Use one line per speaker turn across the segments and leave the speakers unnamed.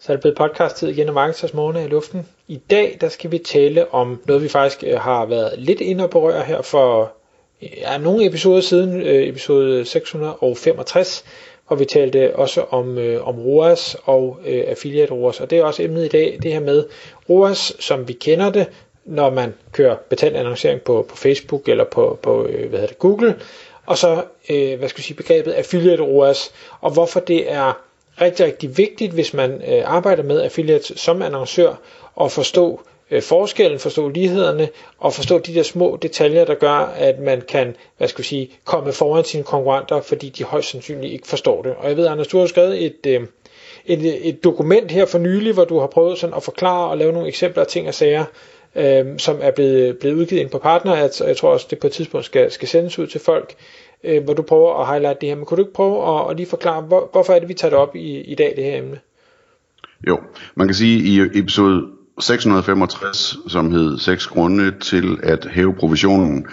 Så er det blevet podcast-tid igen, og Marketers Morgen er i luften. I dag der skal vi tale om noget, vi faktisk øh, har været lidt inde og berøre her for ja, nogle episoder siden, øh, episode 665, hvor vi talte også om, øh, om ROAS og øh, affiliate ROAS. Og det er også emnet i dag, det her med ROAS, som vi kender det, når man kører betalt annoncering på, på Facebook eller på, på øh, hvad hedder det, Google. Og så, øh, hvad skal vi sige, begrebet affiliate ROAS, og hvorfor det er rigtig, rigtig vigtigt, hvis man øh, arbejder med affiliates som annoncør, at forstå øh, forskellen, forstå lighederne og forstå de der små detaljer, der gør, at man kan, hvad skal vi sige, komme foran sine konkurrenter, fordi de højst sandsynligt ikke forstår det. Og jeg ved, Anders, du har skrevet et, øh, et, et dokument her for nylig, hvor du har prøvet sådan at forklare og lave nogle eksempler af ting og sager, øh, som er blevet, blevet udgivet ind på partner, og jeg tror også, det på et tidspunkt skal, skal sendes ud til folk, øh, hvor du prøver at highlight det her. Men kunne du ikke prøve at, at lige forklare, hvor, hvorfor er det, vi tager det op i, i dag, det her emne?
Jo, man kan sige, i episode 665, som hed 6 grunde til at hæve provisionen,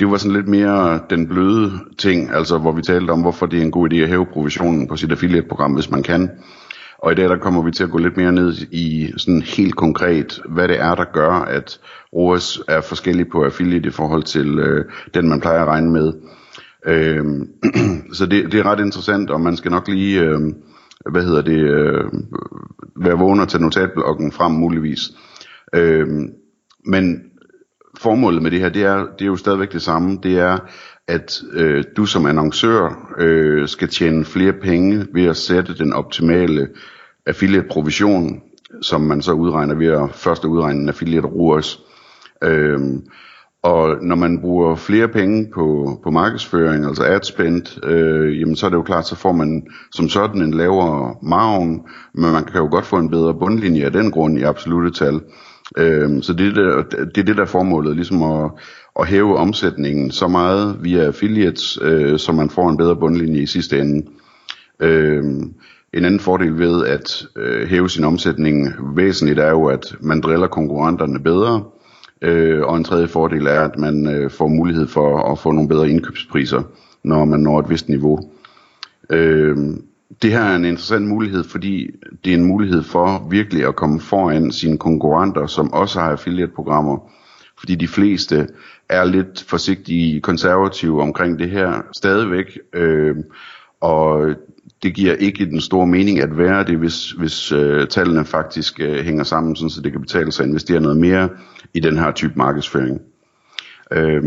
det var sådan lidt mere den bløde ting, altså hvor vi talte om, hvorfor det er en god idé at hæve provisionen på sit affiliate-program, hvis man kan. Og i dag der kommer vi til at gå lidt mere ned i sådan helt konkret, hvad det er, der gør, at ROAS er forskellig på affiliate i forhold til øh, den, man plejer at regne med. Øh, så det, det er ret interessant, og man skal nok lige... Øh, hvad hedder det, øh, være vågen og tage notatblokken frem muligvis. Øh, men formålet med det her, det er, det er jo stadigvæk det samme. Det er, at øh, du som annoncør øh, skal tjene flere penge ved at sætte den optimale affiliate provision, som man så udregner ved at først udregne en affiliate ROAS. Øh, og når man bruger flere penge på, på markedsføring, altså ad spend, øh, jamen så er det jo klart, så får man som sådan en lavere margen, men man kan jo godt få en bedre bundlinje af den grund i absolute tal. Øh, så det er det, det er det, der er formålet, ligesom at, at hæve omsætningen så meget via affiliates, øh, så man får en bedre bundlinje i sidste ende. Øh, en anden fordel ved at øh, hæve sin omsætning væsentligt er jo, at man driller konkurrenterne bedre, Øh, og en tredje fordel er, at man øh, får mulighed for at få nogle bedre indkøbspriser, når man når et vist niveau. Øh, det her er en interessant mulighed, fordi det er en mulighed for virkelig at komme foran sine konkurrenter, som også har affiliate-programmer. Fordi de fleste er lidt forsigtige konservative omkring det her stadigvæk. Øh, og det giver ikke den store mening at være det, hvis, hvis øh, tallene faktisk øh, hænger sammen, sådan, så det kan betale sig at investere noget mere i den her type markedsføring. Øh,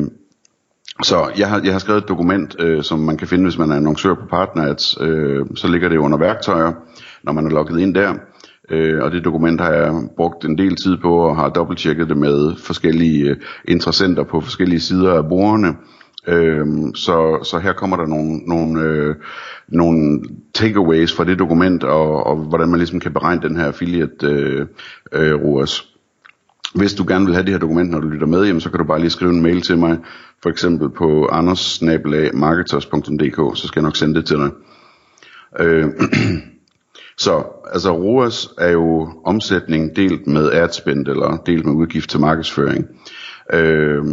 så jeg har, jeg har skrevet et dokument, øh, som man kan finde, hvis man er annoncør på PartnerAds. Øh, så ligger det under værktøjer, når man er logget ind der. Øh, og det dokument har jeg brugt en del tid på, og har dobbelttjekket det med forskellige øh, interessenter på forskellige sider af brugerne. Øhm, så, så her kommer der nogle, nogle, øh, nogle takeaways fra det dokument, og, og hvordan man ligesom kan beregne den her affiliate øh, øh, ROAS. Hvis du gerne vil have det her dokument, når du lytter med, jamen, så kan du bare lige skrive en mail til mig, for eksempel på andersmarketers.dk, så skal jeg nok sende det til dig. Øh, så altså ROAS er jo omsætning delt med adspend, eller delt med udgift til markedsføring. Øh,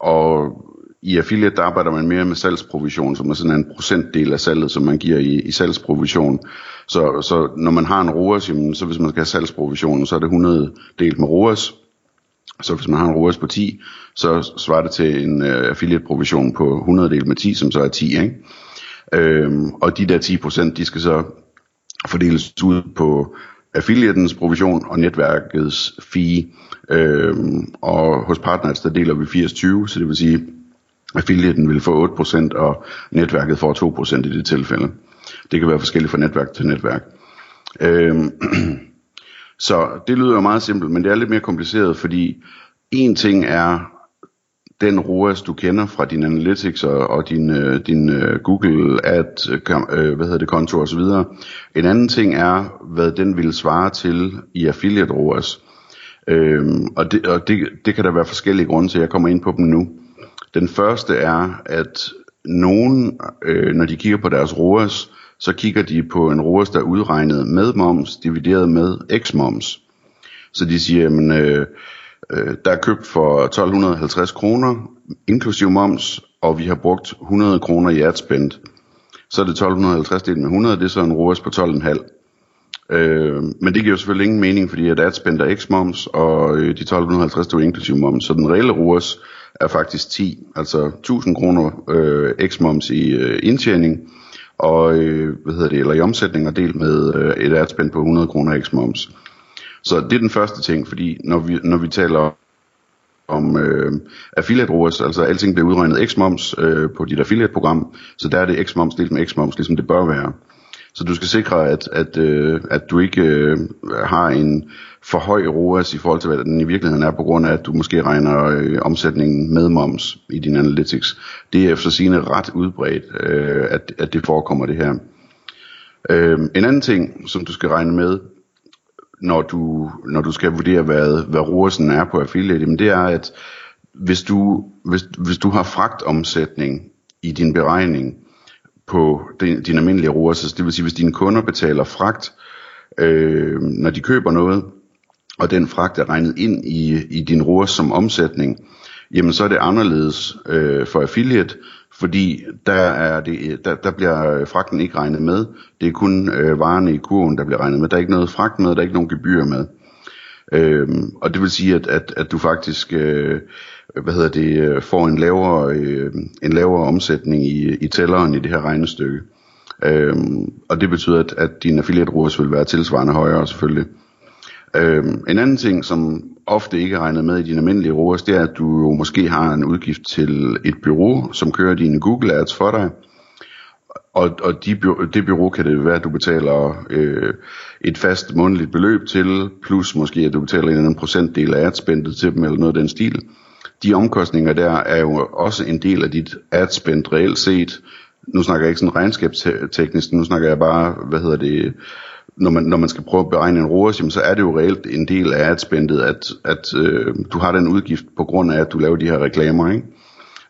og i affiliate der arbejder man mere med salgsprovision, som er sådan en procentdel af salget, som man giver i, i salgsprovision. Så, så når man har en ROAS, jamen, så hvis man skal have salgsprovisionen, så er det 100 delt med ROAS. Så hvis man har en ROAS på 10, så svarer det til en uh, affiliate provision på 100 delt med 10, som så er 10. Ikke? Øhm, og de der 10%, de skal så fordeles ud på affiliatens provision og netværkets fee. Øhm, og hos partners, der deler vi 80-20, så det vil sige, affiliaten vil få 8%, og netværket får 2% i det tilfælde. Det kan være forskelligt fra netværk til netværk. Øhm, så det lyder jo meget simpelt, men det er lidt mere kompliceret, fordi en ting er den ROAS, du kender fra din Analytics og, og din, øh, din øh, Google Ad, øh, hvad hedder det, konto osv. En anden ting er, hvad den vil svare til i affiliate ROAS. Øhm, og det, og det, det kan der være forskellige grunde til, jeg kommer ind på dem nu. Den første er, at nogen, øh, når de kigger på deres ROAS, så kigger de på en ROAS, der er udregnet med moms, divideret med x-moms. Så de siger, at øh, øh, der er købt for 1250 kroner, inklusiv moms, og vi har brugt 100 kroner i adspend. Så er det 1250 delt med 100, det er så en ROAS på 12,5. Øh, men det giver jo selvfølgelig ingen mening, fordi at adspend er x-moms, og øh, de 1250 er inklusiv moms. Så den reelle ROAS er faktisk 10, altså 1000 kroner øh, x-moms i øh, indtjening, og øh, hvad hedder det, eller i omsætning og delt med øh, et adspend på 100 kroner x-moms. Så det er den første ting, fordi når vi, når vi taler om øh, affiliate ROAS, altså alting bliver udregnet x-moms øh, på dit affiliate-program, så der er det x-moms delt med x-moms, ligesom det bør være. Så du skal sikre, at, at, øh, at du ikke øh, har en for høj ROAS i forhold til, hvad den i virkeligheden er, på grund af, at du måske regner øh, omsætningen med moms i din analytics. Det er efter sigende ret udbredt, øh, at, at det forekommer det her. Øh, en anden ting, som du skal regne med, når du, når du skal vurdere, hvad, hvad ROAS'en er på affiliate, jamen det er, at hvis du, hvis, hvis du har fragtomsætning i din beregning på din, din almindelige Så det vil sige, hvis dine kunder betaler fragt, øh, når de køber noget, og den fragt er regnet ind i, i din ruer som omsætning, jamen så er det anderledes øh, for affiliate, fordi der, er det, der, der bliver fragten ikke regnet med. Det er kun øh, varerne i kurven, der bliver regnet med. Der er ikke noget fragt med, der er ikke nogen gebyr med. Øhm, og det vil sige, at, at, at du faktisk øh, hvad hedder det, øh, får en lavere, øh, en lavere omsætning i, i tælleren i det her regnestykke. Øhm, og det betyder, at, at din affiliate ROAS vil være tilsvarende højere selvfølgelig. Øhm, en anden ting, som ofte ikke er regnet med i din almindelige ROAS, det er, at du jo måske har en udgift til et bureau, som kører dine Google Ads for dig. Og, og de, det bureau kan det være, at du betaler øh, et fast månedligt beløb til, plus måske at du betaler en eller anden procentdel af adspendet til dem, eller noget af den stil. De omkostninger der er jo også en del af dit adspend reelt set. Nu snakker jeg ikke sådan regnskabsteknisk, nu snakker jeg bare, hvad hedder det, når man, når man skal prøve at beregne en ROAS, så er det jo reelt en del af adspendet, at, at øh, du har den udgift på grund af, at du laver de her reklamer. Ikke?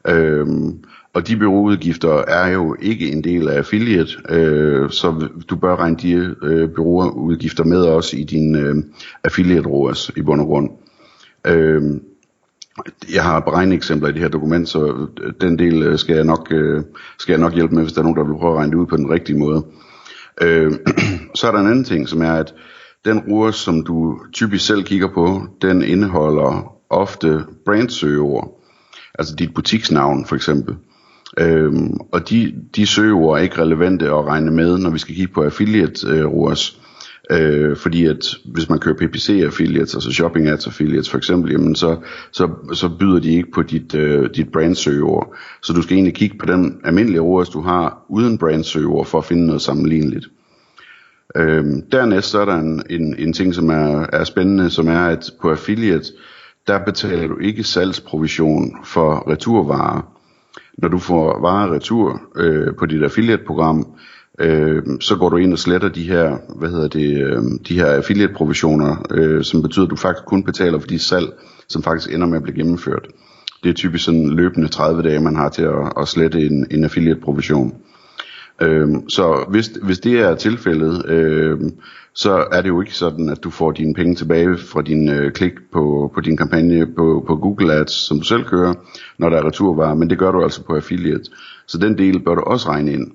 Øhm, og de byråudgifter er jo ikke en del af affiliate, øh, så du bør regne de øh, byråudgifter med også i din øh, affiliate ROAS i bund og grund. Øh, jeg har beregnet eksempler i det her dokument, så øh, den del øh, skal jeg nok, øh, skal jeg nok hjælpe med, hvis der er nogen, der vil prøve at regne det ud på den rigtige måde. Øh, så er der en anden ting, som er, at den ROAS, som du typisk selv kigger på, den indeholder ofte brandsøgeord. Altså dit butiksnavn for eksempel. Øhm, og de, de søgeord er ikke relevante at regne med, når vi skal kigge på affiliate øh, ROAS. Øh, fordi at hvis man kører PPC affiliates, altså shopping ads affiliates for eksempel, jamen så, så, så byder de ikke på dit, øh, dit brandsøgeord. Så du skal egentlig kigge på den almindelige ROAS, du har uden brandsøgeord for at finde noget sammenligneligt. Øh, dernæst så er der en, en, en ting, som er, er spændende, som er, at på affiliate, der betaler du ikke salgsprovision for returvarer. Når du får varer retur øh, på dit affiliate-program, øh, så går du ind og sletter de her, hvad hedder det, øh, de her affiliate provisioner, øh, som betyder, at du faktisk kun betaler for de salg, som faktisk ender med at blive gennemført. Det er typisk sådan løbende 30 dage, man har til at, at slette en, en affiliate provision. Øh, så hvis, hvis det er tilfældet, øh, så er det jo ikke sådan, at du får dine penge tilbage fra din øh, klik på, på din kampagne på, på Google Ads, som du selv kører, når der er returvarer, men det gør du altså på affiliate. Så den del bør du også regne ind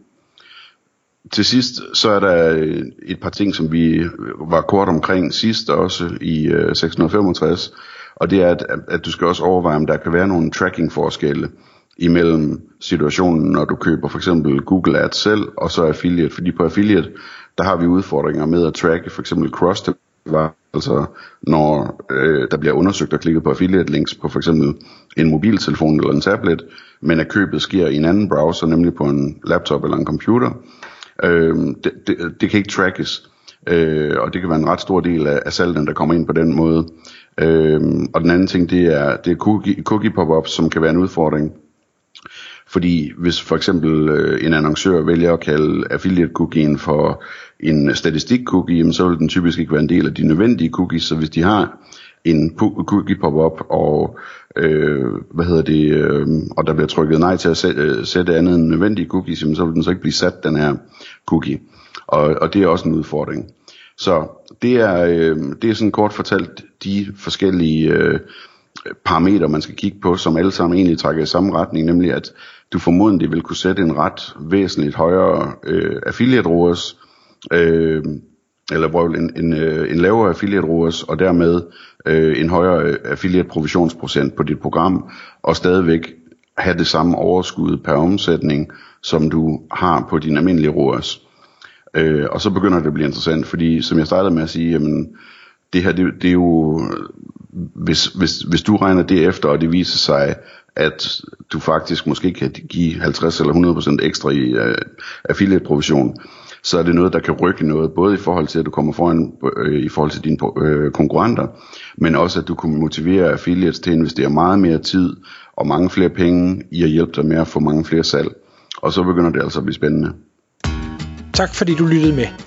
til sidst, så er der øh, et par ting, som vi øh, var kort omkring sidst også i øh, 665, og det er, at, at du skal også overveje, om der kan være nogle tracking-forskelle imellem situationen, når du køber for eksempel Google Ads selv, og så affiliate, fordi på affiliate, der har vi udfordringer med at tracke for eksempel cross var altså når øh, der bliver undersøgt og klikket på affiliate links på for eksempel en mobiltelefon eller en tablet, men at købet sker i en anden browser, nemlig på en laptop eller en computer, Øh, det, det, det kan ikke trackes, øh, og det kan være en ret stor del af, af salgene, der kommer ind på den måde. Øh, og den anden ting, det er, det er cookie, cookie pop-ups, som kan være en udfordring. Fordi hvis for eksempel øh, en annoncør vælger at kalde affiliate cookien for en statistik cookie, så vil den typisk ikke være en del af de nødvendige cookies. Så hvis de har en cookie pop-up, og øh, hvad hedder det, øh, og der bliver trykket nej til at sætte, øh, sætte andet end nødvendige cookies, jamen, så vil den så ikke blive sat, den her cookie. Og, og det er også en udfordring. Så det er, øh, det er sådan kort fortalt de forskellige øh, parametre, man skal kigge på, som alle sammen egentlig trækker i samme retning, nemlig at du formodentlig vil kunne sætte en ret væsentligt højere øh, affiliate ROAS, øh, eller prøv, en, en, øh, en lavere affiliate ROAS, og dermed øh, en højere øh, affiliate provisionsprocent på dit program, og stadigvæk have det samme overskud per omsætning, som du har på din almindelige ROAS. Øh, og så begynder det at blive interessant, fordi som jeg startede med at sige, jamen, det her, det, det er jo, hvis, hvis, hvis du regner det efter, og det viser sig, at du faktisk måske kan give 50 eller 100% ekstra i øh, uh, affiliate provision, så er det noget, der kan rykke noget, både i forhold til, at du kommer foran øh, i forhold til dine øh, konkurrenter, men også, at du kan motivere affiliates til at investere meget mere tid og mange flere penge i at hjælpe dig med at få mange flere salg. Og så begynder det altså at blive spændende.
Tak fordi du lyttede med.